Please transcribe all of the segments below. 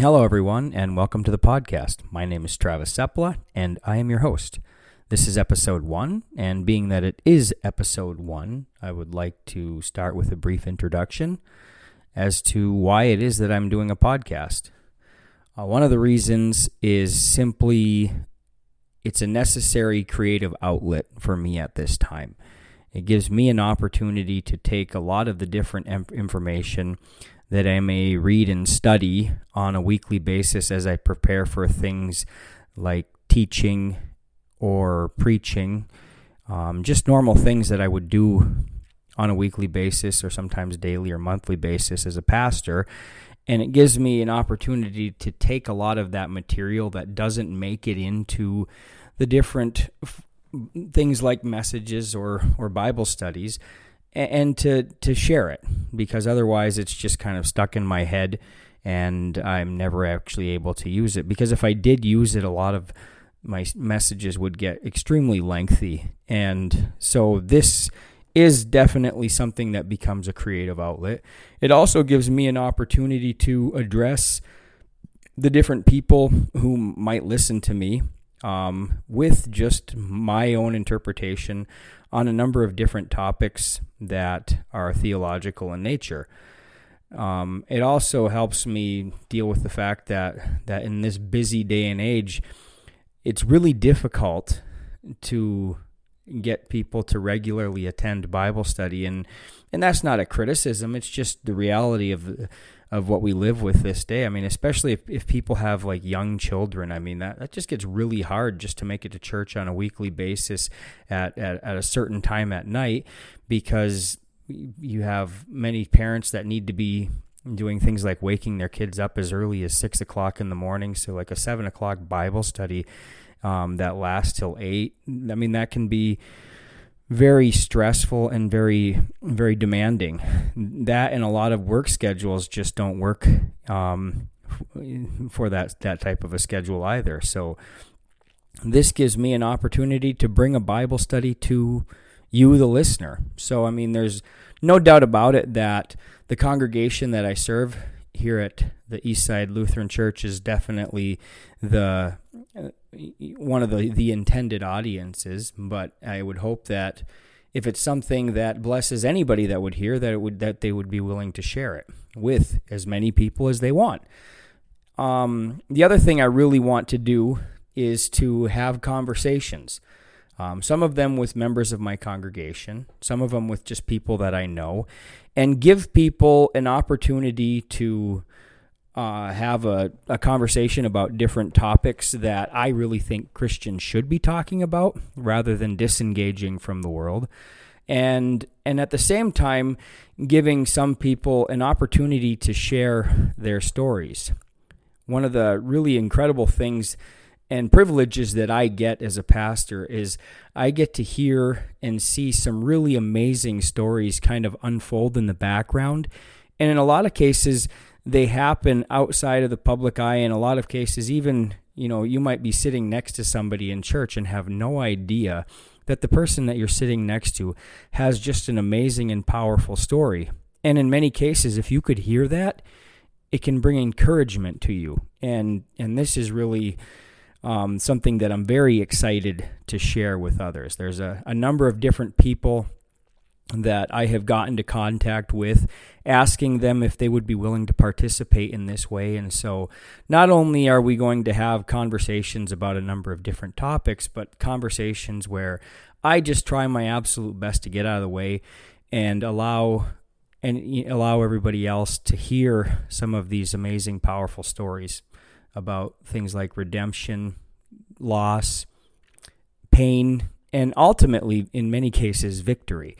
Hello, everyone, and welcome to the podcast. My name is Travis Sepla, and I am your host. This is episode one, and being that it is episode one, I would like to start with a brief introduction as to why it is that I'm doing a podcast. Uh, one of the reasons is simply it's a necessary creative outlet for me at this time. It gives me an opportunity to take a lot of the different information that I may read and study on a weekly basis as I prepare for things like teaching or preaching, um, just normal things that I would do on a weekly basis or sometimes daily or monthly basis as a pastor. And it gives me an opportunity to take a lot of that material that doesn't make it into the different f- things like messages or, or Bible studies and to to share it because otherwise it's just kind of stuck in my head and I'm never actually able to use it. Because if I did use it a lot of my messages would get extremely lengthy. And so this is definitely something that becomes a creative outlet. It also gives me an opportunity to address the different people who might listen to me um, with just my own interpretation on a number of different topics that are theological in nature. Um, it also helps me deal with the fact that that in this busy day and age, it's really difficult to get people to regularly attend Bible study, and and that's not a criticism. It's just the reality of of what we live with this day. I mean, especially if, if people have like young children, I mean, that, that just gets really hard just to make it to church on a weekly basis at, at, at a certain time at night because you have many parents that need to be doing things like waking their kids up as early as six o'clock in the morning. So, like a seven o'clock Bible study um, that lasts till eight. I mean, that can be very stressful and very very demanding. That and a lot of work schedules just don't work um, for that that type of a schedule either. So this gives me an opportunity to bring a Bible study to you, the listener. So I mean, there's no doubt about it that the congregation that I serve here at the Eastside Lutheran Church is definitely the one of the, the intended audiences, but I would hope that if it's something that blesses anybody that would hear, that it would that they would be willing to share it with as many people as they want. Um, the other thing I really want to do is to have conversations. Um, some of them with members of my congregation, some of them with just people that I know, and give people an opportunity to uh, have a, a conversation about different topics that I really think Christians should be talking about rather than disengaging from the world. And, and at the same time, giving some people an opportunity to share their stories. One of the really incredible things and privileges that I get as a pastor is I get to hear and see some really amazing stories kind of unfold in the background. And in a lot of cases, they happen outside of the public eye in a lot of cases even you know you might be sitting next to somebody in church and have no idea that the person that you're sitting next to has just an amazing and powerful story and in many cases if you could hear that it can bring encouragement to you and and this is really um, something that I'm very excited to share with others. There's a, a number of different people that I have gotten to contact with, asking them if they would be willing to participate in this way. And so, not only are we going to have conversations about a number of different topics, but conversations where I just try my absolute best to get out of the way and allow and allow everybody else to hear some of these amazing powerful stories about things like redemption, loss, pain, and ultimately in many cases victory.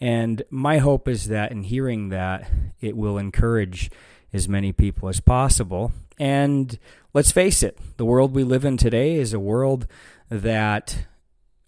And my hope is that in hearing that, it will encourage as many people as possible. And let's face it, the world we live in today is a world that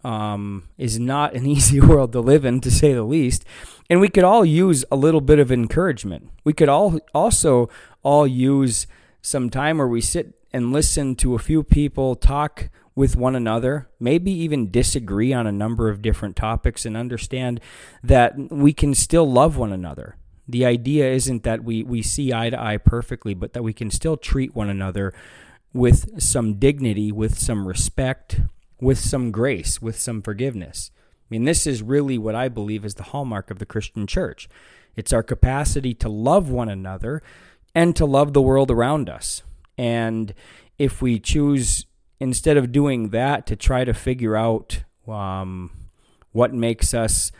um, is not an easy world to live in, to say the least. And we could all use a little bit of encouragement. We could all also all use some time where we sit and listen to a few people talk with one another, maybe even disagree on a number of different topics, and understand that we can still love one another The idea isn't that we, we see eye to eye perfectly, but that we can still treat one another with some dignity, with some respect, with some grace, with some forgiveness. I mean, this is really what I believe is the hallmark of the Christian church. It's our capacity to love one another and to love the world around us. And if we choose, instead of doing that, to try to figure out um, what makes us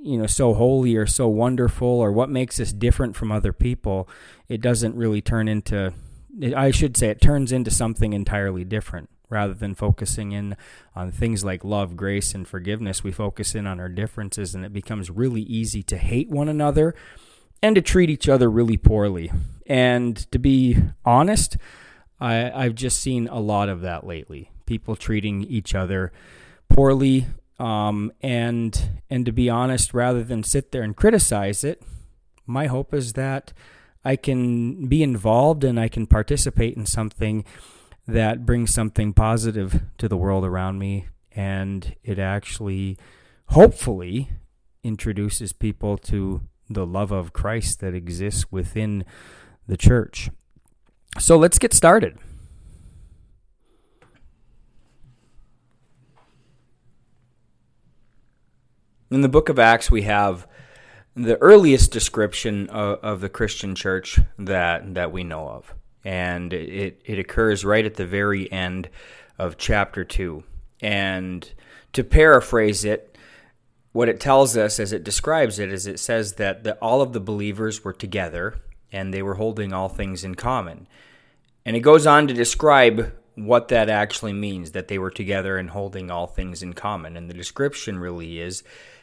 you know so holy or so wonderful or what makes us different from other people it doesn't really turn into i should say it turns into something entirely different. Rather than focusing in on things like love grace and forgiveness we focus in on our differences and it becomes really easy to hate one another and to treat each other really poorly. And to be honest I, i've just seen a lot of that lately people treating each other poorly um, and and to be honest, rather than sit there and criticize it, my hope is that I can be involved and I can participate in something that brings something positive to the world around me, and it actually, hopefully, introduces people to the love of Christ that exists within the church. So let's get started. In the book of Acts, we have the earliest description of, of, the Christian church that that we know of, and it it occurs right at the very end of chapter two. And to paraphrase it, what it tells us as it describes it is it says that the, all of the believers were together and they were holding all things in common. And it goes on to describe what that actually means that they were together and holding all things in common. And the description really is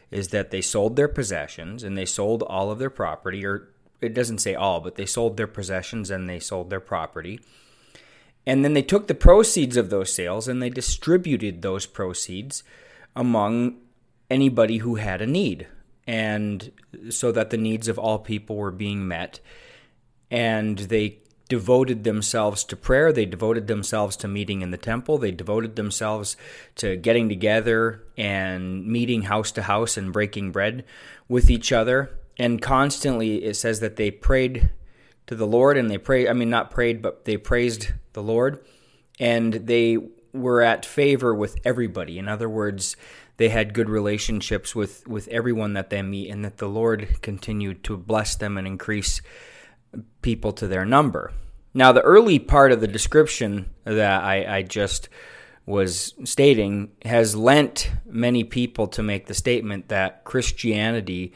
is that they sold their possessions and they sold all of their property, or it doesn't say all, but they sold their possessions and they sold their property. And then they took the proceeds of those sales and they distributed those proceeds among anybody who had a need. And so that the needs of all people were being met. And they devoted themselves to prayer. They devoted themselves to meeting in the temple. They devoted themselves to getting together and meeting house to house and breaking bread with each other. And constantly it says that they prayed to the Lord and they prayed, I mean, not prayed, but they praised the Lord. And they were at favor with everybody. In other words, they had good relationships with, with everyone that they meet, and that the Lord continued to bless them and increase people to their number. Now, the early part of the description that I, I just was stating has lent many people to make the statement that Christianity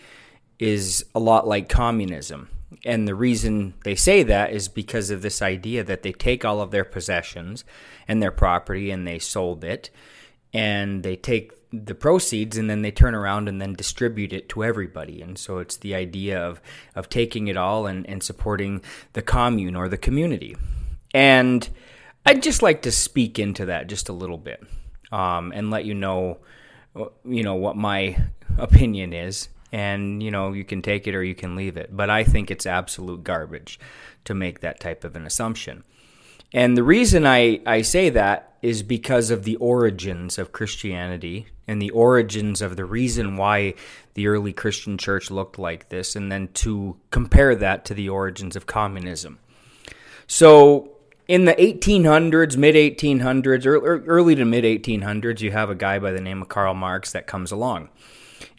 is a lot like communism. And the reason they say that is because of this idea that they take all of their possessions and their property and they sold it, and they take the proceeds and then they turn around and then distribute it to everybody. And so it's the idea of, of taking it all and, and supporting the commune or the community. And I'd just like to speak into that just a little bit um, and let you know, you know, what my opinion is. And, you know, you can take it or you can leave it. But I think it's absolute garbage to make that type of an assumption. And the reason I, I say that is because of the origins of Christianity and the origins of the reason why the early Christian church looked like this, and then to compare that to the origins of communism. So, in the 1800s, mid 1800s, early to mid 1800s, you have a guy by the name of Karl Marx that comes along.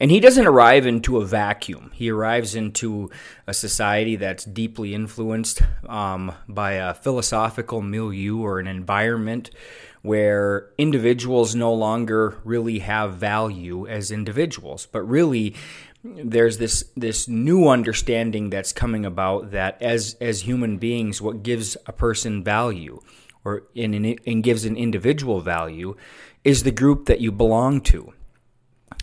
And he doesn't arrive into a vacuum. He arrives into a society that's deeply influenced um, by a philosophical milieu or an environment where individuals no longer really have value as individuals, but really there's this this new understanding that's coming about that as as human beings, what gives a person value or in, in, and gives an individual value is the group that you belong to.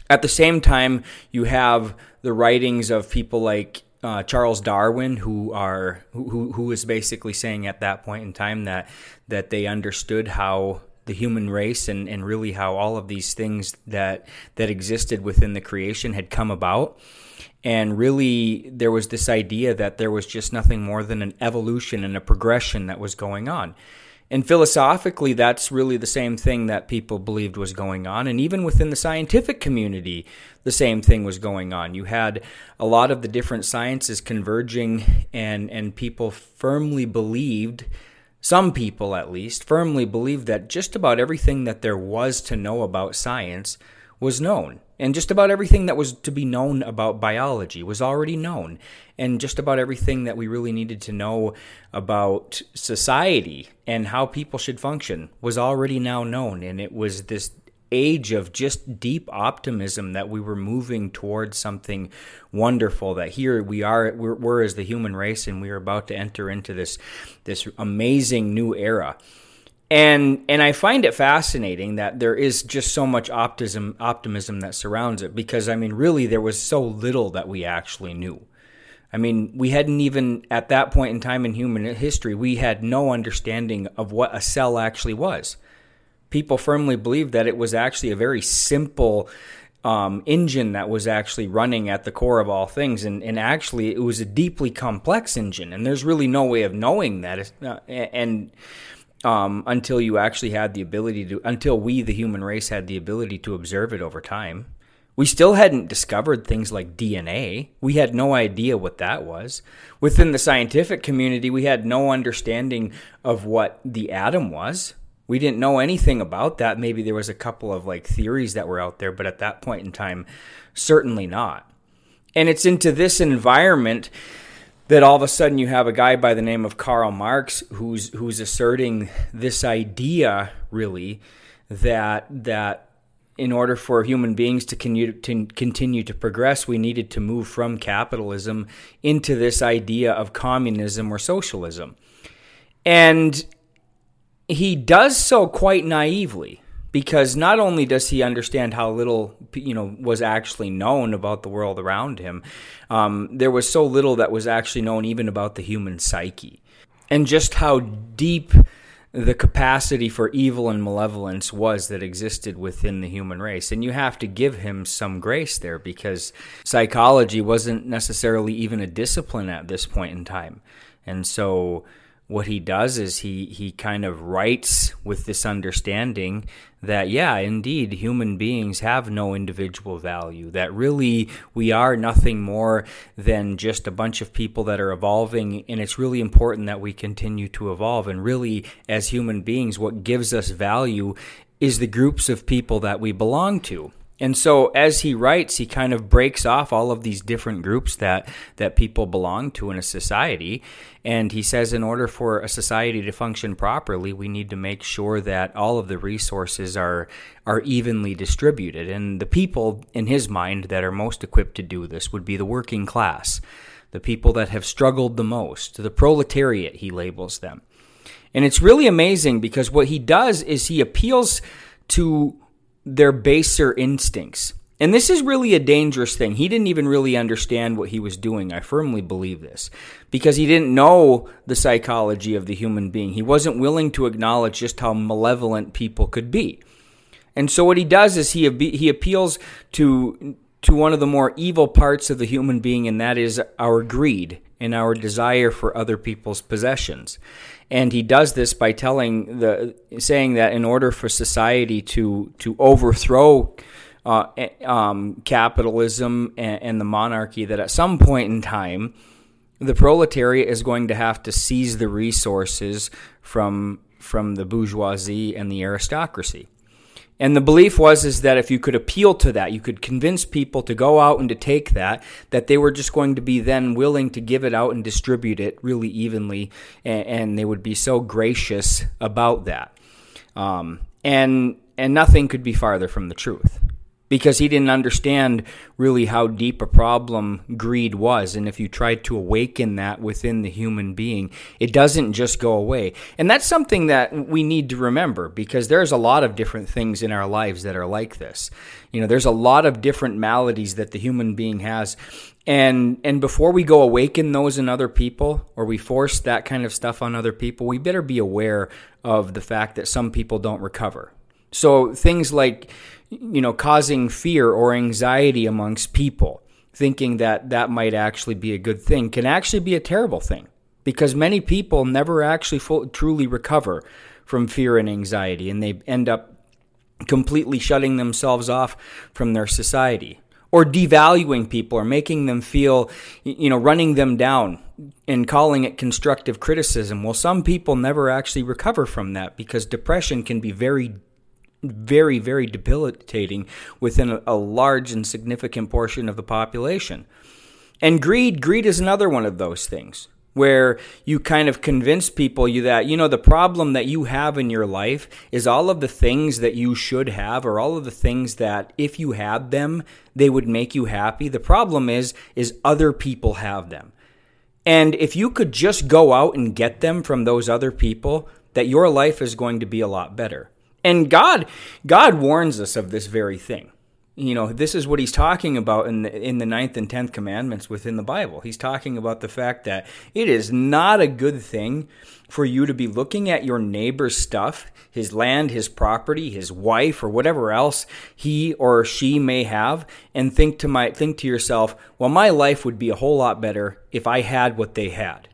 At the same time, you have the writings of people like uh, Charles Darwin, who are who who is basically saying at that point in time that that they understood how the human race and, and really how all of these things that that existed within the creation had come about. And really, there was this idea that there was just nothing more than an evolution and a progression that was going on. And philosophically, that's really the same thing that people believed was going on. And even within the scientific community, the same thing was going on. You had a lot of the different sciences converging, and, and people firmly believed, some people at least, firmly believed that just about everything that there was to know about science was known. And just about everything that was to be known about biology was already known. And just about everything that we really needed to know about society and how people should function was already now known. And it was this age of just deep optimism that we were moving towards something wonderful that here we are we're, we're as the human race and we are about to enter into this this amazing new era and and I find it fascinating that there is just so much optimism optimism that surrounds it because I mean really there was so little that we actually knew. I mean, we hadn't even at that point in time in human history, we had no understanding of what a cell actually was. People firmly believed that it was actually a very simple um, engine that was actually running at the core of all things, and, and actually it was a deeply complex engine, and there's really no way of knowing that. Uh, and um, until you actually had the ability to, until we, the human race, had the ability to observe it over time. We still hadn't discovered things like DNA. We had no idea what that was. Within the scientific community, we had no understanding of what the atom was. We didn't know anything about that. Maybe there was a couple of like theories that were out there, but at that point in time, certainly not. And it's into this environment that all of a sudden you have a guy by the name of Karl Marx who's who's asserting this idea really that that in order for human beings to to continue to progress, we needed to move from capitalism into this idea of communism or socialism. And he does so quite naively because not only does he understand how little you know was actually known about the world around him, um, there was so little that was actually known even about the human psyche, and just how deep the capacity for evil and malevolence was that existed within the human race. And you have to give him some grace there because psychology wasn't necessarily even a discipline at this point in time. And so what he does is he he kind of writes with this understanding that yeah indeed human beings have no individual value that really we are nothing more than just a bunch of people that are evolving and it's really important that we continue to evolve. And really as human beings what gives us value is the groups of people that we belong to and so as he writes, he kind of breaks off all of these different groups that that people belong to in a society, and he says in order for a society to function properly, we need to make sure that all of the resources are are evenly distributed. And the people in his mind that are most equipped to do this would be the working class, the people that have struggled the most, the proletariat he labels them. And it's really amazing because what he does is he appeals to their baser instincts. And this is really a dangerous thing. He didn't even really understand what he was doing. I firmly believe this because he didn't know the psychology of the human being. He wasn't willing to acknowledge just how malevolent people could be. And so what he does is he he appeals to to one of the more evil parts of the human being and that is our greed and our desire for other people's possessions. And he does this by telling the saying that in order for society to to overthrow uh, um, capitalism and, and the monarchy, that at some point in time, the proletariat is going to have to seize the resources from from the bourgeoisie and the aristocracy. And the belief was is that if you could appeal to that, you could convince people to go out and to take that, that they were just going to be then willing to give it out and distribute it really evenly, and, and they would be so gracious about that. Um, and and nothing could be farther from the truth because he didn't understand really how deep a problem greed was. And if you tried to awaken that within the human being, it doesn't just go away. And that's something that we need to remember because there's a lot of different things in our lives that are like this. You know, there's a lot of different maladies that the human being has. And and before we go awaken those in other people or we force that kind of stuff on other people, we better be aware of the fact that some people don't recover. So things like you know, causing fear or anxiety amongst people, thinking that that might actually be a good thing, can actually be a terrible thing because many people never actually full, truly recover from fear and anxiety, and they end up completely shutting themselves off from their society or devaluing people or making them feel, you know, running them down and calling it constructive criticism. Well, some people never actually recover from that because depression can be very very, very debilitating within a, a, large and significant portion of the population. And greed, greed is another one of those things where you kind of convince people you that you know the problem that you have in your life is all of the things that you should have or all of the things that if you had them they would make you happy. The problem is is other people have them. And if you could just go out and get them from those other people that your life is going to be a lot better and god god warns us of this very thing. You know this is what he's talking about in the in the ninth and tenth commandments within the bible. He's talking about the fact that it is not a good thing for you to be looking at your neighbor's stuff his land his property his wife or whatever else he or she may have and think to my think to yourself well my life would be a whole lot better if i had what they had.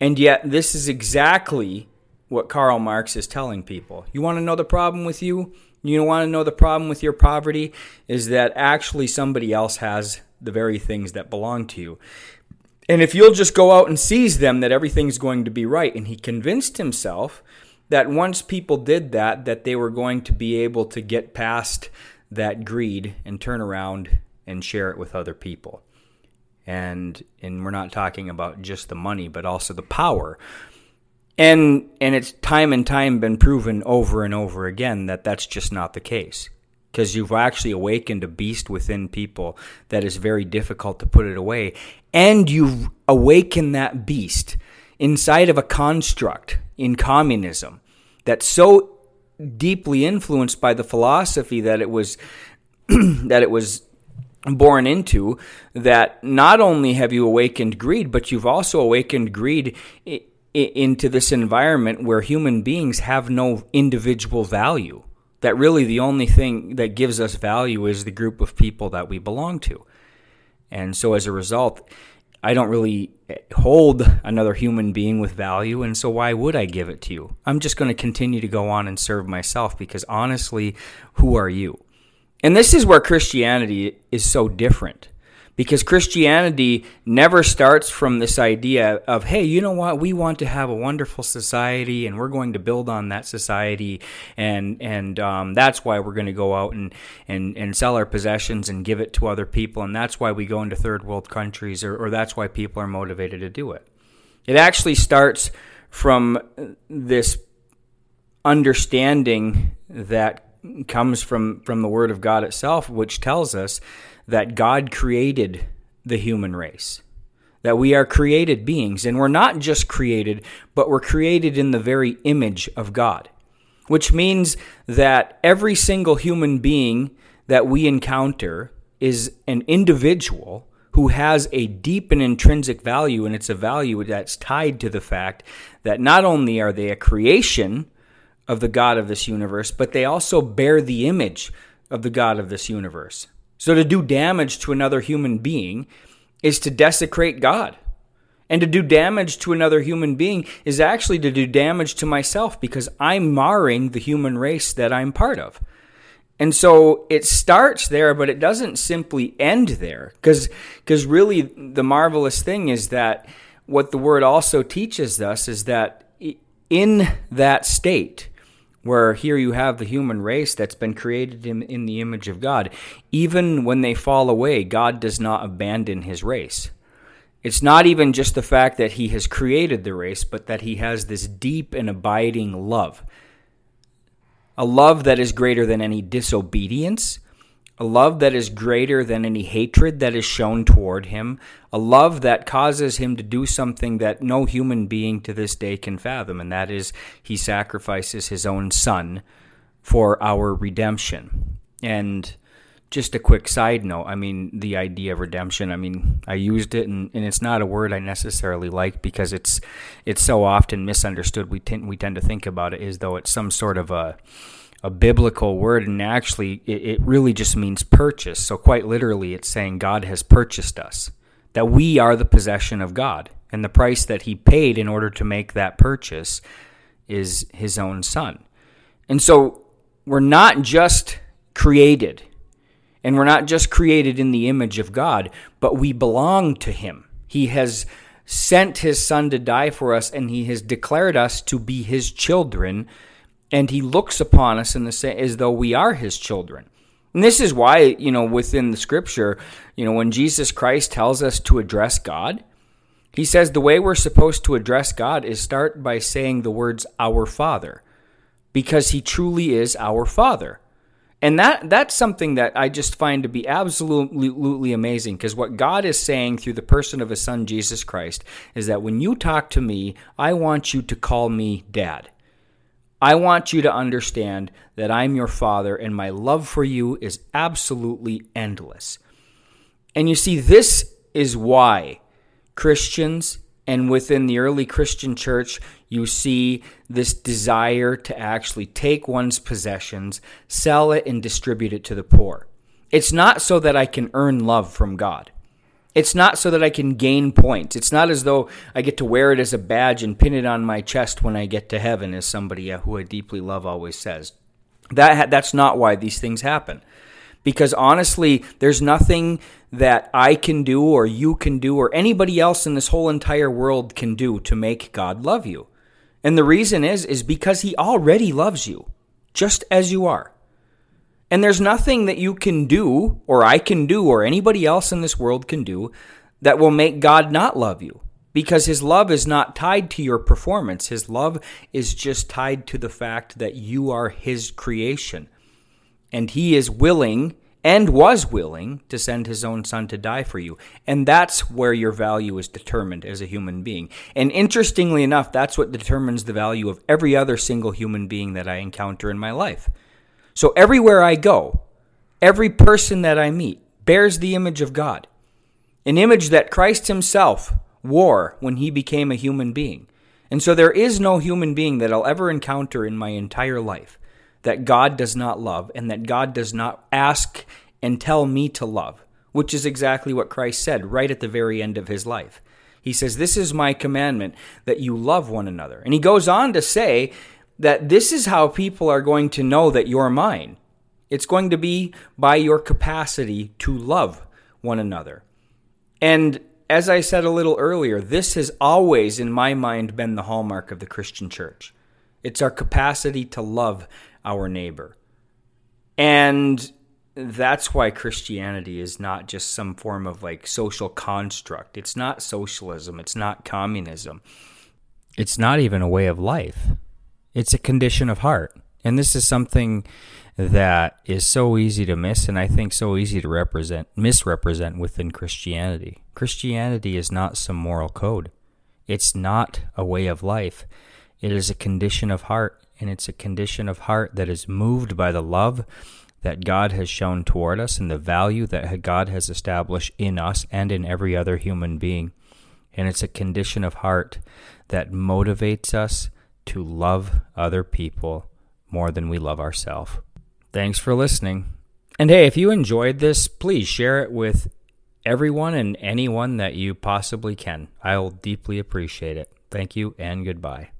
And yet this is exactly what karl marx is telling people you want to know the problem with you you want to know the problem with your poverty is that actually somebody else has the very things that belong to you. And if you'll just go out and seize them, that everything's going to be right. And he convinced himself that once people did that, that they were going to be able to get past that greed and turn around and share it with other people. And and we're not talking about just the money, but also the power and and it's time and time been proven over and over again that that's just not the case. Because you've actually awakened a beast within people that is very difficult to put it away. And you've awakened that beast inside of a construct in communism that's so deeply influenced by the philosophy that it was that it was born into that not only have you awakened greed but you've also awakened greed into this environment where human beings have no individual value. That really the only thing that gives us value is the group of people that we belong to. And so as a result, I don't really hold another human being with value, and so why would I give it to you? I'm just going to continue to go on and serve myself because honestly, who are you? And this is where Christianity is so different because Christianity never starts from this idea of, hey, you know what, we want to have a wonderful society and we're going to build on that society, and and um, that's why we're going to go out and, and, and sell our possessions and give it to other people, and that's why we go into third world countries, or, or that's why people are motivated to do it. It actually starts from this understanding that comes from, from the Word of God itself, which tells us that God created the human race. That we are created beings, and we're not just created, but we're created in the very image of God. Which means that every single human being that we encounter is an individual who has a deep and intrinsic value, and it's a value that's tied to the fact that not only are they a creation of the God of this universe, but they also bear the image of the God of this universe. So to do damage to another human being is to desecrate God. And to do damage to another human being is actually to do damage to myself because I'm marring the human race that I'm part of. And so it starts there, but it doesn't simply end there. Because really, the marvelous thing is that what the word also teaches us is that in that state, where here you have the human race that's been created in, in the image of God. Even when they fall away, God does not abandon his race. It's not even just the fact that he has created the race, but that he has this deep and abiding love. A love that is greater than any disobedience, a love that is greater than any hatred that is shown toward him, a love that causes him to do something that no human being to this day can fathom, and that is he sacrifices his own son for our redemption. And just a quick side note I mean, the idea of redemption, I mean, I used it, and, and it's not a word I necessarily like because it's, it's so often misunderstood. We, tend we tend to think about it as though it's some sort of a a biblical word, and actually, it, it really just means purchase. So, quite literally, it's saying God has purchased us, that we are the possession of God. And the price that He paid in order to make that purchase is his own son. And so we're not just created, and we're not just created in the image of God, but we belong to him. He has sent his son to die for us, and he has declared us to be his children, and he looks upon us in the as though we are his children. And this is why, you know, within the scripture, you know, when Jesus Christ tells us to address God, he says the way we're supposed to address God is start by saying the words our Father, because he truly is our Father. And that that's something that I just find to be absolutely amazing because what God is saying through the person of his son Jesus Christ is that when you talk to me, I want you to call me dad. I want you to understand that I'm your father and my love for you is absolutely endless. And you see this is why Christians and within the early Christian church, you see this desire to actually take one's possessions, sell it, and distribute it to the poor. It's not so that I can earn love from God. It's not so that I can gain points. It's not as though I get to wear it as a badge and pin it on my chest when I get to heaven, as somebody uh, who I deeply love always says. That that's not why these things happen. Because honestly, there's nothing that I can do or you can do or anybody else in this whole entire world can do to make God love you. And the reason is is because he already loves you just as you are. And there's nothing that you can do or I can do or anybody else in this world can do that will make God not love you because his love is not tied to your performance. His love is just tied to the fact that you are his creation. And he is willing and was willing to send his own son to die for you. And that's where your value is determined as a human being. And interestingly enough, that's what determines the value of every other single human being that I encounter in my life. So everywhere I go, every person that I meet bears the image of God, an image that Christ himself wore when he became a human being. And so there is no human being that I'll ever encounter in my entire life that God does not love and that God does not ask and tell me to love, which is exactly what Christ said right at the very end of his life. He says, This is my commandment that you love one another. And he goes on to say that this is how people are going to know that you're mine. It's going to be by your capacity to love one another. And as I said a little earlier, this has always, in my mind, been the hallmark of the Christian church. It's our capacity to love our neighbor. And that's why Christianity is not just some form of like social construct. It's not socialism. It's not communism. It's not even a way of life. It's a condition of heart. And this is something that is so easy to miss and I think so easy to represent misrepresent within Christianity. Christianity is not some moral code. It's not a way of life. It is a condition of heart and it's a condition of heart that is moved by the love that God has shown toward us and the value that God has established in us and in every other human being. And it's a condition of heart that motivates us to love other people more than we love ourselves. Thanks for listening. And hey, if you enjoyed this, please share it with everyone and anyone that you possibly can. I'll deeply appreciate it. Thank you and goodbye.